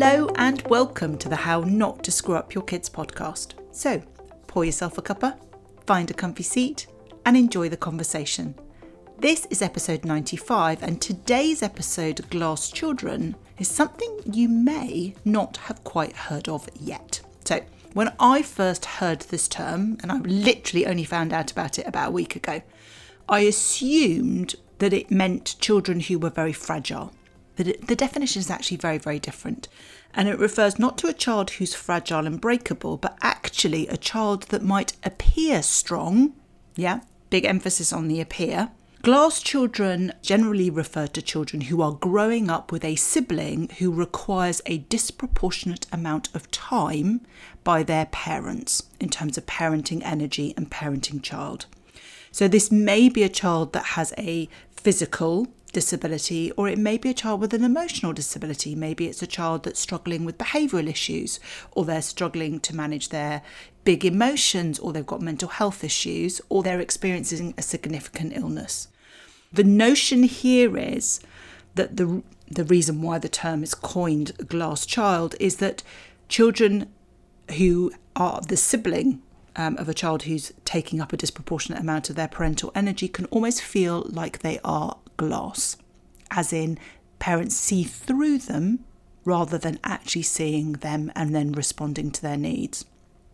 Hello and welcome to the How Not to Screw Up Your Kids podcast. So, pour yourself a cuppa, find a comfy seat, and enjoy the conversation. This is episode 95, and today's episode, Glass Children, is something you may not have quite heard of yet. So, when I first heard this term, and I literally only found out about it about a week ago, I assumed that it meant children who were very fragile. The, the definition is actually very, very different. And it refers not to a child who's fragile and breakable, but actually a child that might appear strong. Yeah, big emphasis on the appear. Glass children generally refer to children who are growing up with a sibling who requires a disproportionate amount of time by their parents in terms of parenting energy and parenting child. So, this may be a child that has a physical disability, or it may be a child with an emotional disability. Maybe it's a child that's struggling with behavioural issues, or they're struggling to manage their big emotions, or they've got mental health issues, or they're experiencing a significant illness. The notion here is that the the reason why the term is coined glass child is that children who are the sibling um, of a child who's taking up a disproportionate amount of their parental energy can almost feel like they are glass, as in parents see through them rather than actually seeing them and then responding to their needs.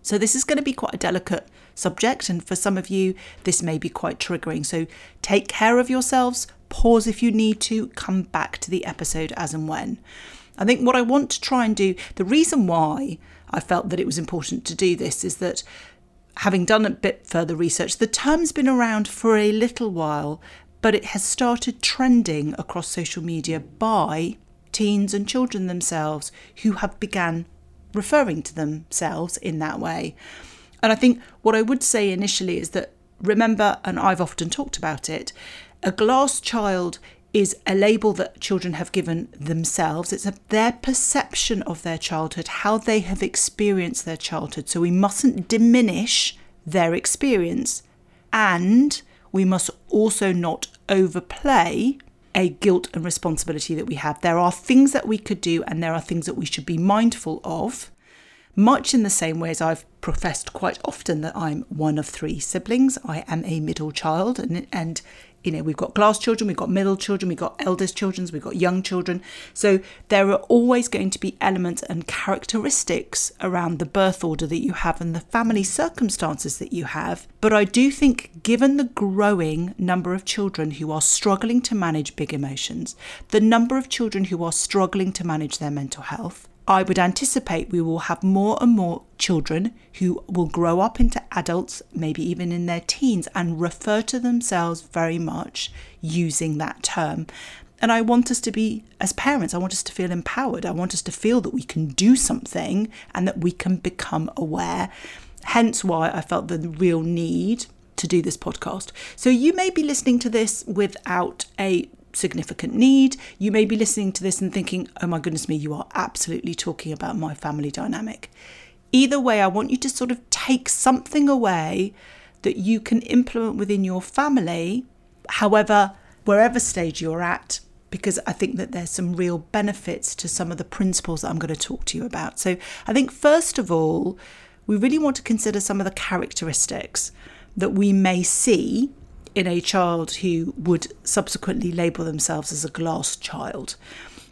So, this is going to be quite a delicate subject, and for some of you, this may be quite triggering. So, take care of yourselves, pause if you need to, come back to the episode as and when. I think what I want to try and do, the reason why I felt that it was important to do this is that having done a bit further research, the term's been around for a little while, but it has started trending across social media by teens and children themselves who have began referring to themselves in that way. And I think what I would say initially is that remember, and I've often talked about it, a glass child is a label that children have given themselves. It's a, their perception of their childhood, how they have experienced their childhood. So we mustn't diminish their experience. And we must also not overplay a guilt and responsibility that we have. There are things that we could do, and there are things that we should be mindful of. Much in the same way as I've professed quite often that I'm one of three siblings, I am a middle child, and, and you know, we've got glass children, we've got middle children, we've got eldest children, we've got young children. So there are always going to be elements and characteristics around the birth order that you have and the family circumstances that you have. But I do think, given the growing number of children who are struggling to manage big emotions, the number of children who are struggling to manage their mental health, I would anticipate we will have more and more children who will grow up into adults, maybe even in their teens, and refer to themselves very much using that term. And I want us to be, as parents, I want us to feel empowered. I want us to feel that we can do something and that we can become aware. Hence why I felt the real need to do this podcast. So you may be listening to this without a significant need. You may be listening to this and thinking, oh my goodness me, you are absolutely talking about my family dynamic. Either way, I want you to sort of take something away that you can implement within your family, however, wherever stage you're at, because I think that there's some real benefits to some of the principles that I'm going to talk to you about. So I think, first of all, we really want to consider some of the characteristics that we may see in a child who would subsequently label themselves as a glass child.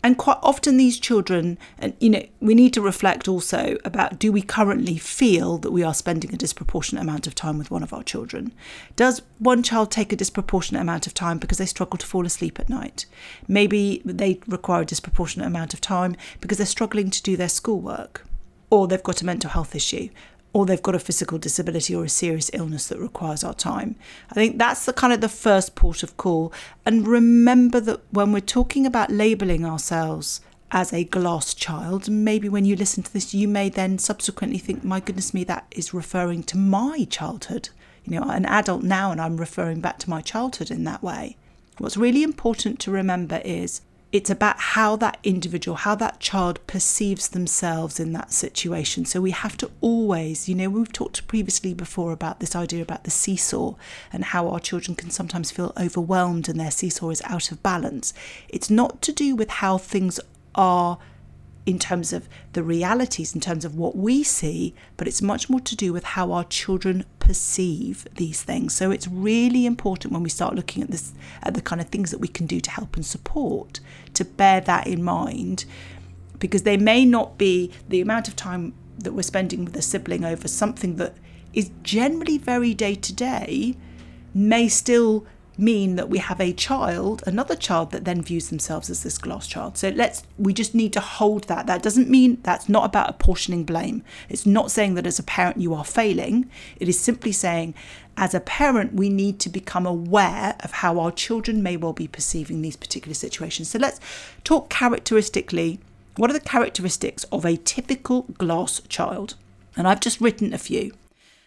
And quite often, these children, and you know, we need to reflect also about do we currently feel that we are spending a disproportionate amount of time with one of our children? Does one child take a disproportionate amount of time because they struggle to fall asleep at night? Maybe they require a disproportionate amount of time because they're struggling to do their schoolwork or they've got a mental health issue or they've got a physical disability or a serious illness that requires our time. I think that's the kind of the first port of call. And remember that when we're talking about labeling ourselves as a glass child, maybe when you listen to this, you may then subsequently think, my goodness me, that is referring to my childhood. You know, an adult now, and I'm referring back to my childhood in that way. What's really important to remember is it's about how that individual, how that child perceives themselves in that situation. So we have to always, you know, we've talked previously before about this idea about the seesaw and how our children can sometimes feel overwhelmed and their seesaw is out of balance. It's not to do with how things are in terms of the realities, in terms of what we see, but it's much more to do with how our children perceive these things. So it's really important when we start looking at this, at the kind of things that we can do to help and support, to bear that in mind, because they may not be the amount of time that we're spending with a sibling over something that is generally very day to day, may still mean that we have a child, another child that then views themselves as this glass child. So let's we just need to hold that. That doesn't mean that's not about apportioning blame. It's not saying that as a parent you are failing. It is simply saying as a parent we need to become aware of how our children may well be perceiving these particular situations. So let's talk characteristically what are the characteristics of a typical glass child? And I've just written a few.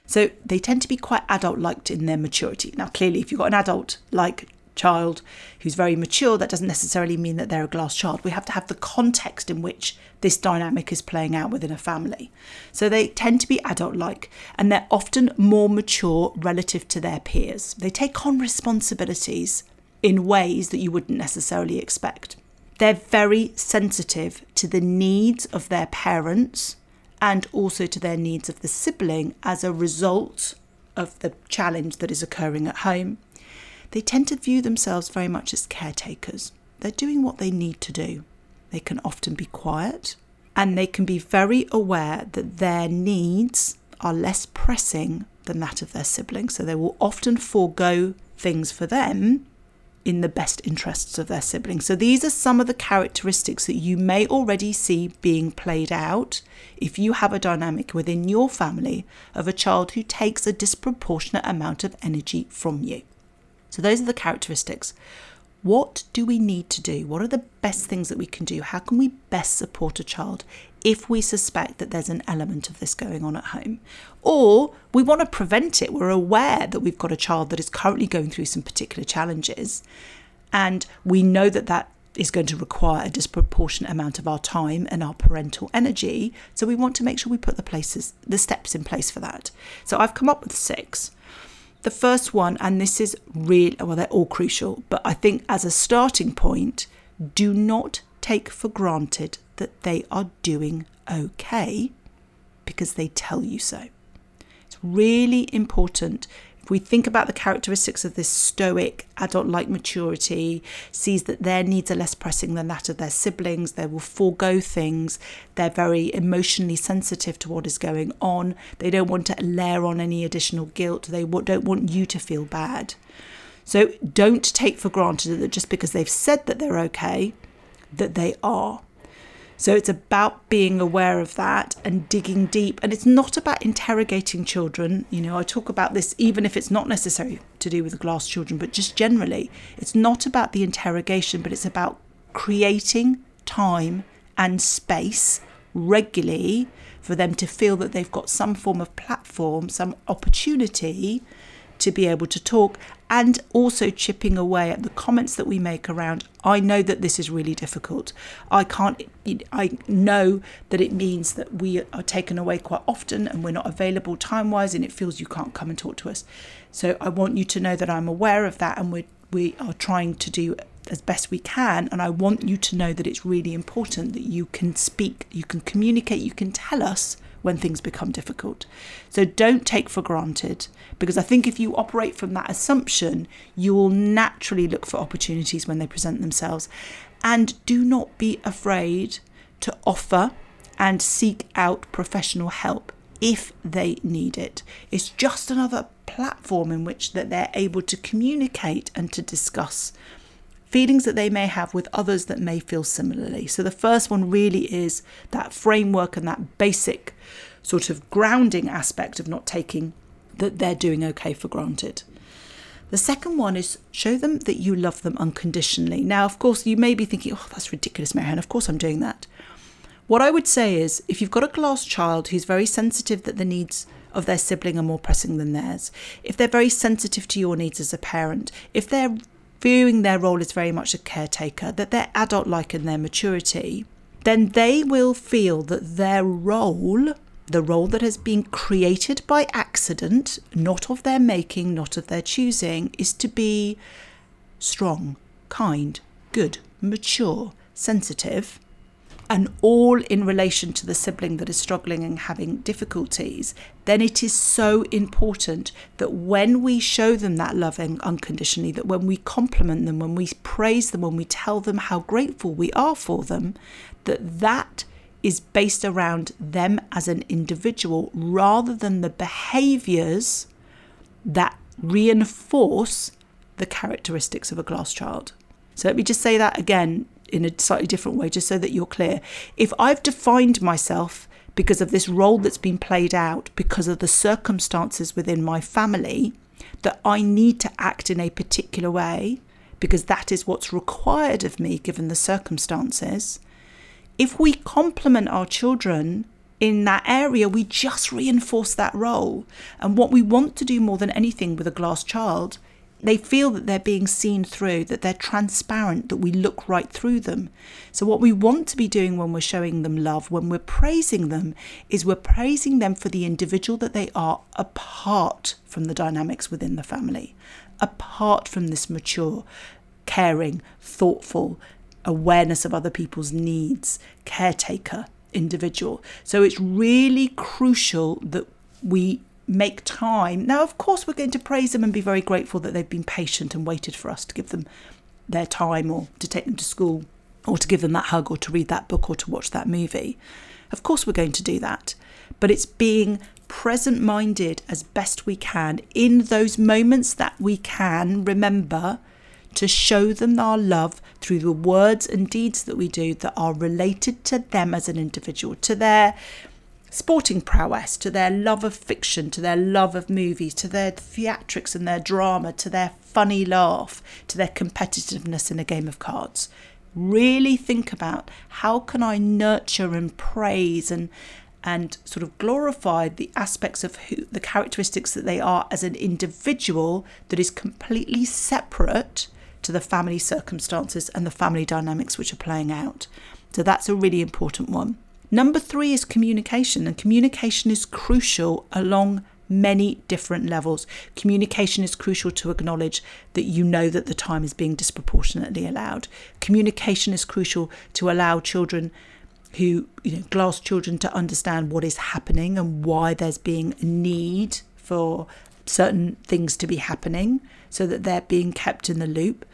So they tend to be quite adult like in their maturity. Now, clearly, if you've got an adult like child who's very mature, that doesn't necessarily mean that they're a glass child. We have to have the context in which this dynamic is playing out within a family. So they tend to be adult like and they're often more mature relative to their peers. They take on responsibilities in ways that you wouldn't necessarily expect. They're very sensitive to the needs of their parents and also to their needs of the sibling as a result of the challenge that is occurring at home. They tend to view themselves very much as caretakers. They're doing what they need to do. They can often be quiet and they can be very aware that their needs are less pressing than that of their siblings. So they will often forego things for them in the best interests of their siblings. So these are some of the characteristics that you may already see being played out if you have a dynamic within your family of a child who takes a disproportionate amount of energy from you. So those are the characteristics. What do we need to do? What are the best things that we can do? How can we best support a child if we suspect that there's an element of this going on at home. Or we want to prevent it. We're aware that we've got a child that is currently going through some particular challenges, and we know that that is going to require a disproportionate amount of our time and our parental energy. So we want to make sure we put the places, the steps in place for that. So I've come up with six. The first one, and this is really well, they're all crucial, but I think as a starting point, do not take for granted that they are doing okay because they tell you so. It's really important. If we think about the characteristics of this stoic, adult like maturity, sees that their needs are less pressing than that of their siblings, they will forego things, they're very emotionally sensitive to what is going on, they don't want to layer on any additional guilt, they don't want you to feel bad. So don't take for granted that just because they've said that they're okay, that they are. So it's about being aware of that and digging deep. And it's not about interrogating children. You know, I talk about this even if it's not necessary to do with glass children, but just generally, it's not about the interrogation, but it's about creating time and space regularly for them to feel that they've got some form of platform, some opportunity to be able to talk and also chipping away at the comments that we make around i know that this is really difficult. I can't i know that it means that we are taken away quite often and we're not available time wise and it feels you can't come and talk to us. So i want you to know that i'm aware of that and we we are trying to do as best we can and i want you to know that it's really important that you can speak you can communicate you can tell us when things become difficult. So don't take for granted, because I think if you operate from that assumption, you will naturally look for opportunities when they present themselves. And do not be afraid to offer and seek out professional help if they need it. It's just another platform in which that they're able to communicate and to discuss feelings that they may have with others that may feel similarly. So the first one really is that framework and that basic sort of grounding aspect of not taking that they're doing okay for granted. The second one is show them that you love them unconditionally. Now, of course, you may be thinking, oh, that's ridiculous, Maryhan. Of course, I'm doing that. What I would say is if you've got a glass child who's very sensitive that the needs of their sibling are more pressing than theirs, if they're very sensitive to your needs as a parent, if they're viewing their role as very much a caretaker, that they're adult like in their maturity, then they will feel that their role the role that has been created by accident, not of their making, not of their choosing, is to be strong, kind, good, mature, sensitive, and all in relation to the sibling that is struggling and having difficulties, then it is so important that when we show them that love unconditionally, that when we compliment them, when we praise them, when we tell them how grateful we are for them, that that is based around them as an individual rather than the behaviors that reinforce the characteristics of a glass child. So let me just say that again in a slightly different way, just so that you're clear. If I've defined myself because of this role that's been played out, because of the circumstances within my family, that I need to act in a particular way, because that is what's required of me given the circumstances. If we compliment our children in that area, we just reinforce that role. And what we want to do more than anything with a glass child they feel that they're being seen through, that they're transparent, that we look right through them. So, what we want to be doing when we're showing them love, when we're praising them, is we're praising them for the individual that they are apart from the dynamics within the family, apart from this mature, caring, thoughtful awareness of other people's needs, caretaker individual. So, it's really crucial that we make time. Now, of course, we're going to praise them and be very grateful that they've been patient and waited for us to give them their time or to take them to school or to give them that hug or to read that book or to watch that movie. Of course, we're going to do that. But it's being present minded as best we can in those moments that we can remember to show them our love through the words and deeds that we do that are related to them as an individual, to their sporting prowess, to their love of fiction, to their love of movies, to their theatrics and their drama, to their funny laugh, to their competitiveness in a game of cards. Really think about how can I nurture and praise and and sort of glorify the aspects of who the characteristics that they are as an individual that is completely separate to the family circumstances and the family dynamics which are playing out. So that's a really important one. Number three is communication, and communication is crucial along many different levels. Communication is crucial to acknowledge that you know that the time is being disproportionately allowed. Communication is crucial to allow children who, you know, glass children to understand what is happening and why there's being a need for certain things to be happening so that they're being kept in the loop.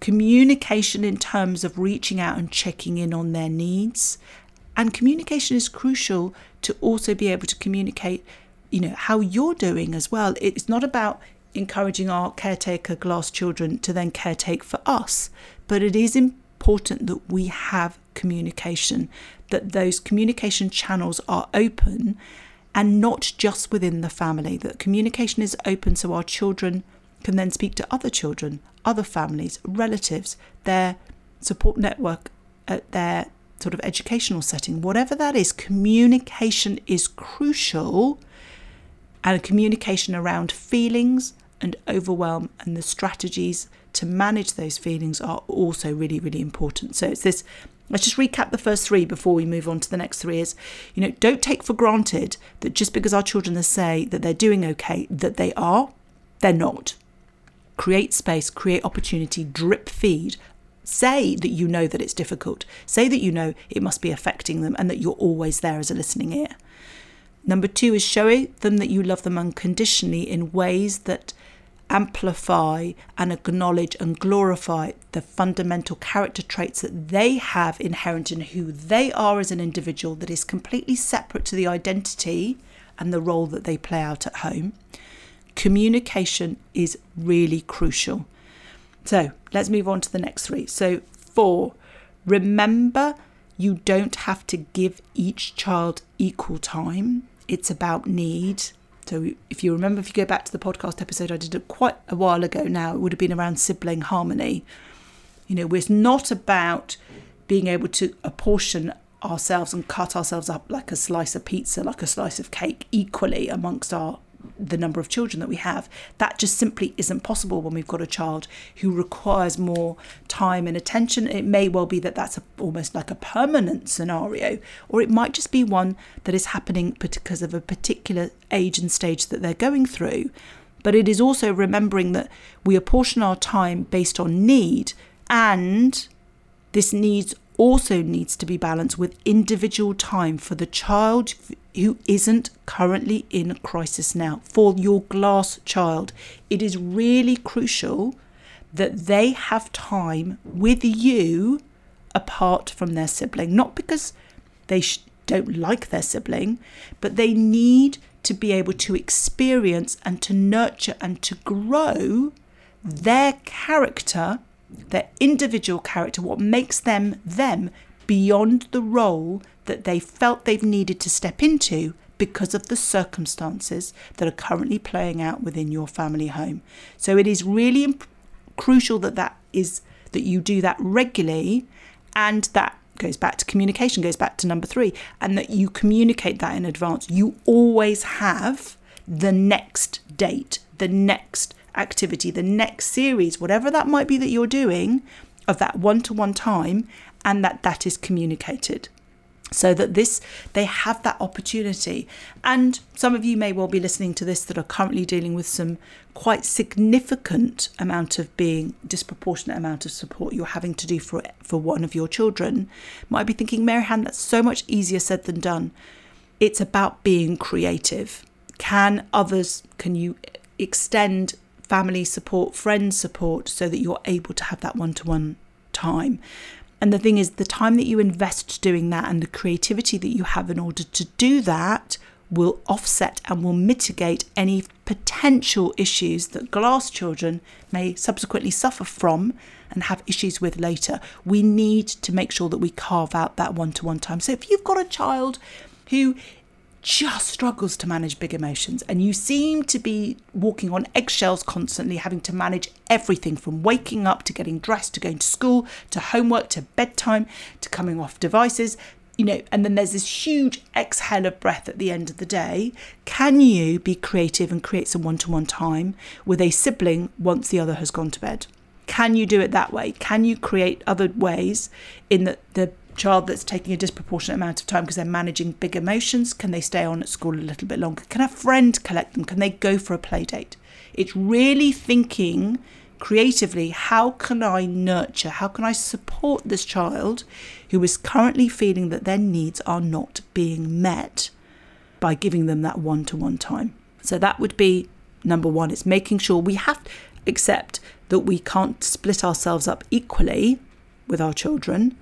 Communication in terms of reaching out and checking in on their needs and communication is crucial to also be able to communicate, you know, how you're doing as well. It's not about encouraging our caretaker glass children to then caretake for us, but it is important that we have communication, that those communication channels are open and not just within the family, that communication is open so our children can then speak to other children, other families, relatives, their support network, at their sort of educational setting, whatever that is, communication is crucial and communication around feelings and overwhelm and the strategies to manage those feelings are also really, really important. So it's this. Let's just recap the first three before we move on to the next three. Is you know, don't take for granted that just because our children say that they're doing okay, that they are, they're not. Create space, create opportunity, drip feed Say that you know that it's difficult. Say that you know it must be affecting them and that you're always there as a listening ear. Number two is showing them that you love them unconditionally in ways that amplify and acknowledge and glorify the fundamental character traits that they have inherent in who they are as an individual that is completely separate to the identity and the role that they play out at home. Communication is really crucial. So let's move on to the next three. So, four, remember you don't have to give each child equal time, it's about need. So, if you remember, if you go back to the podcast episode I did it quite a while ago now, it would have been around sibling harmony. You know, it's not about being able to apportion ourselves and cut ourselves up like a slice of pizza, like a slice of cake, equally amongst our the number of children that we have. That just simply isn't possible when we've got a child who requires more time and attention. It may well be that that's a, almost like a permanent scenario, or it might just be one that is happening because of a particular age and stage that they're going through. But it is also remembering that we apportion our time based on need, and this needs also needs to be balanced with individual time for the child who isn't currently in crisis now. For your glass child, it is really crucial that they have time with you apart from their sibling. Not because they sh- don't like their sibling, but they need to be able to experience and to nurture and to grow their character, their individual character, what makes them them beyond the role that they felt they've needed to step into because of the circumstances that are currently playing out within your family home. So it is really imp- crucial that that is that you do that regularly and that goes back to communication goes back to number 3 and that you communicate that in advance you always have the next date the next activity the next series whatever that might be that you're doing of that one to one time and that that is communicated. So that this they have that opportunity. And some of you may well be listening to this that are currently dealing with some quite significant amount of being disproportionate amount of support you're having to do for for one of your children. Might be thinking Maryhan that's so much easier said than done. It's about being creative. Can others can you extend family support friend support so that you're able to have that one-to-one time and the thing is, the time that you invest doing that and the creativity that you have in order to do that will offset and will mitigate any potential issues that glass children may subsequently suffer from and have issues with later. We need to make sure that we carve out that one to one time. So if you've got a child who just struggles to manage big emotions. And you seem to be walking on eggshells constantly, having to manage everything from waking up to getting dressed to going to school to homework to bedtime to coming off devices. You know, and then there's this huge exhale of breath at the end of the day. Can you be creative and create some one to one time with a sibling once the other has gone to bed? Can you do it that way? Can you create other ways in that the child that's taking a disproportionate amount of time because they're managing big emotions? Can they stay on at school a little bit longer? Can a friend collect them? Can they go for a play date? It's really thinking creatively how can I nurture, how can I support this child who is currently feeling that their needs are not being met by giving them that one to one time? So that would be number one, it's making sure we have to accept that we can't split ourselves up equally with our children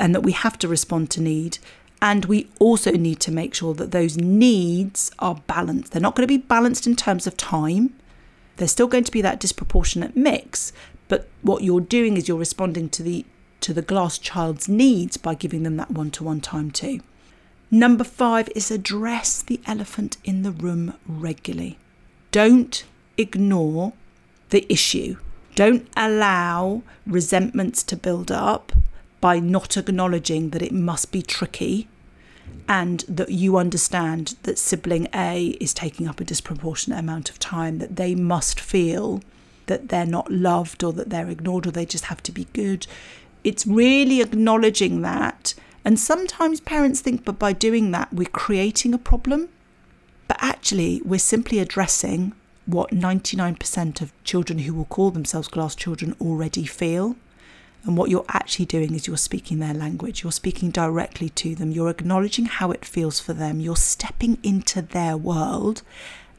and that we have to respond to need. And we also need to make sure that those needs are balanced. They're not going to be balanced in terms of time. There's still going to be that disproportionate mix, but what you're doing is you're responding to the to the glass child's needs by giving them that one-to-one time too. Number 5 is address the elephant in the room regularly. Don't ignore the issue. Don't allow resentments to build up by not acknowledging that it must be tricky and that you understand that sibling A is taking up a disproportionate amount of time, that they must feel that they're not loved or that they're ignored or they just have to be good. It's really acknowledging that. And sometimes parents think, but by doing that, we're creating a problem. But actually, we're simply addressing what 99% of children who will call themselves glass children already feel. And what you're actually doing is you're speaking their language, you're speaking directly to them, you're acknowledging how it feels for them, you're stepping into their world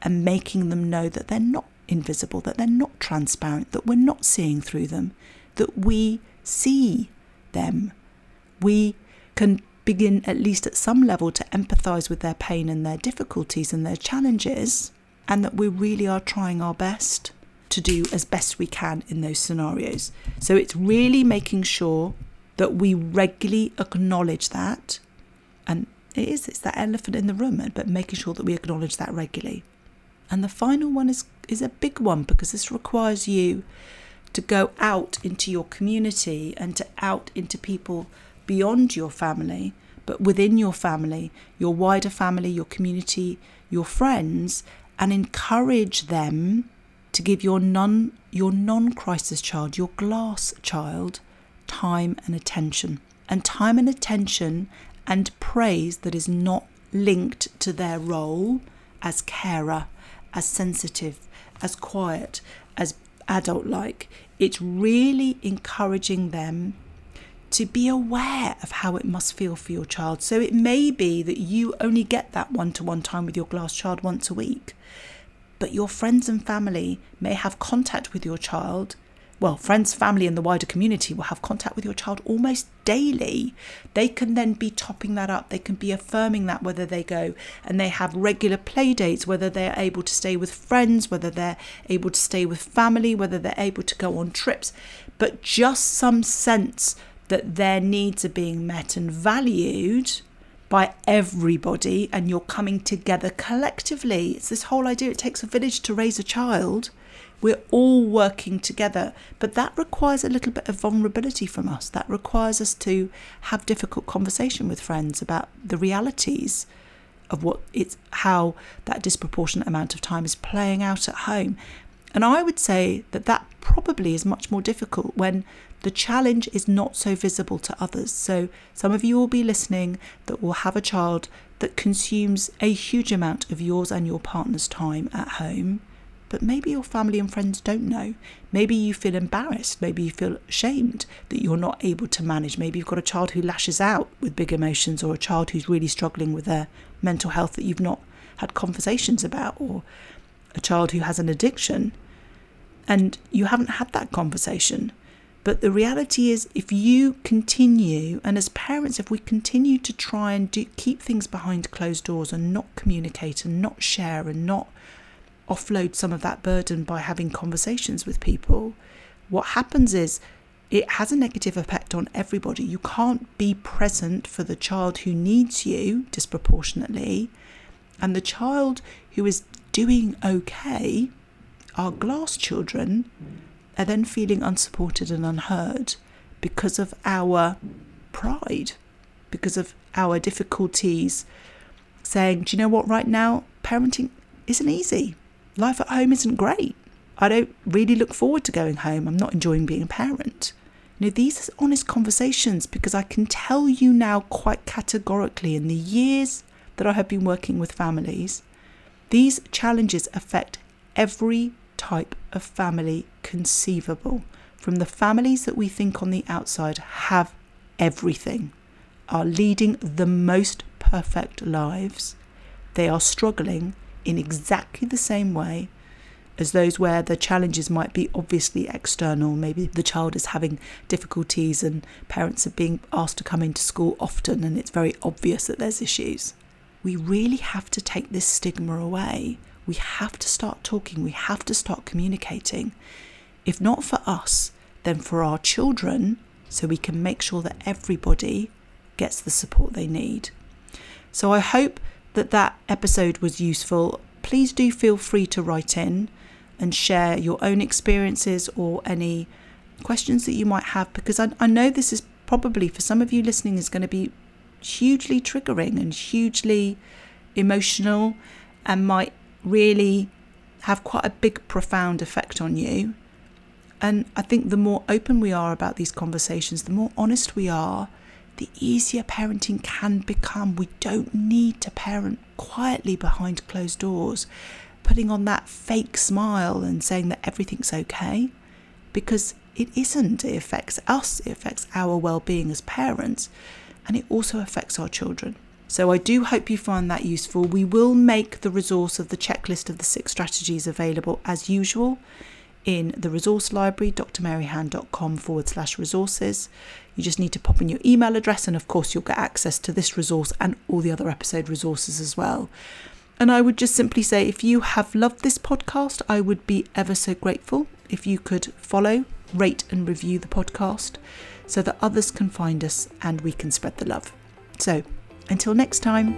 and making them know that they're not invisible, that they're not transparent, that we're not seeing through them, that we see them. We can begin, at least at some level, to empathize with their pain and their difficulties and their challenges, and that we really are trying our best to do as best we can in those scenarios. So it's really making sure that we regularly acknowledge that. And it is, it's that elephant in the room, but making sure that we acknowledge that regularly. And the final one is, is a big one because this requires you to go out into your community and to out into people beyond your family, but within your family, your wider family, your community, your friends, and encourage them to give your non your non-crisis child, your glass child, time and attention. And time and attention and praise that is not linked to their role as carer, as sensitive, as quiet, as adult like. It's really encouraging them to be aware of how it must feel for your child. So it may be that you only get that one to one time with your glass child once a week, but your friends and family may have contact with your child well, friends, family, and the wider community will have contact with your child almost daily. They can then be topping that up. They can be affirming that whether they go and they have regular play dates, whether they're able to stay with friends, whether they're able to stay with family, whether they're able to go on trips, but just some sense that their needs are being met and valued by everybody and you're coming together collectively. It's this whole idea it takes a village to raise a child. We're all working together, but that requires a little bit of vulnerability from us. That requires us to have difficult conversation with friends about the realities of what it's how that disproportionate amount of time is playing out at home. And I would say that that probably is much more difficult when the challenge is not so visible to others. So, some of you will be listening that will have a child that consumes a huge amount of yours and your partner's time at home but maybe your family and friends don't know. Maybe you feel embarrassed. Maybe you feel ashamed that you're not able to manage. Maybe you've got a child who lashes out with big emotions, or a child who's really struggling with their mental health that you've not had conversations about, or a child who has an addiction and you haven't had that conversation. But the reality is, if you continue, and as parents, if we continue to try and do, keep things behind closed doors and not communicate and not share and not offload some of that burden by having conversations with people, what happens is it has a negative effect on everybody. You can't be present for the child who needs you disproportionately, and the child who is doing okay, our glass children, are then feeling unsupported and unheard because of our pride, because of our difficulties saying, Do you know what, right now, parenting isn't easy life at home isn't great. I don't really look forward to going home. I'm not enjoying being a parent. You know, these are honest conversations because I can tell you now quite categorically in the years that I have been working with families, these challenges affect every type of family conceivable. From the families that we think on the outside have everything, are leading the most perfect lives, they are struggling in exactly the same way as those where the challenges might be obviously external. Maybe the child is having difficulties and parents are being asked to come into school often and it's very obvious that there's issues. We really have to take this stigma away. We have to start talking, we have to start communicating. If not for us, then for our children, so we can make sure that everybody gets the support they need. So I hope that that episode was useful, please do feel free to write in and share your own experiences or any questions that you might have because I, I know this is probably for some of you listening is going to be hugely triggering and hugely emotional and might really have quite a big profound effect on you and i think the more open we are about these conversations the more honest we are the easier parenting can become. We don't need to parent quietly behind closed doors, putting on that fake smile and saying that everything's okay, because it isn't. It affects us, it affects our well being as parents, and it also affects our children. So I do hope you find that useful. We will make the resource of the checklist of the six strategies available as usual in the resource library, drmaryhan.com forward slash resources. You just need to pop in your email address, and of course, you'll get access to this resource and all the other episode resources as well. And I would just simply say if you have loved this podcast, I would be ever so grateful if you could follow, rate, and review the podcast so that others can find us and we can spread the love. So, until next time.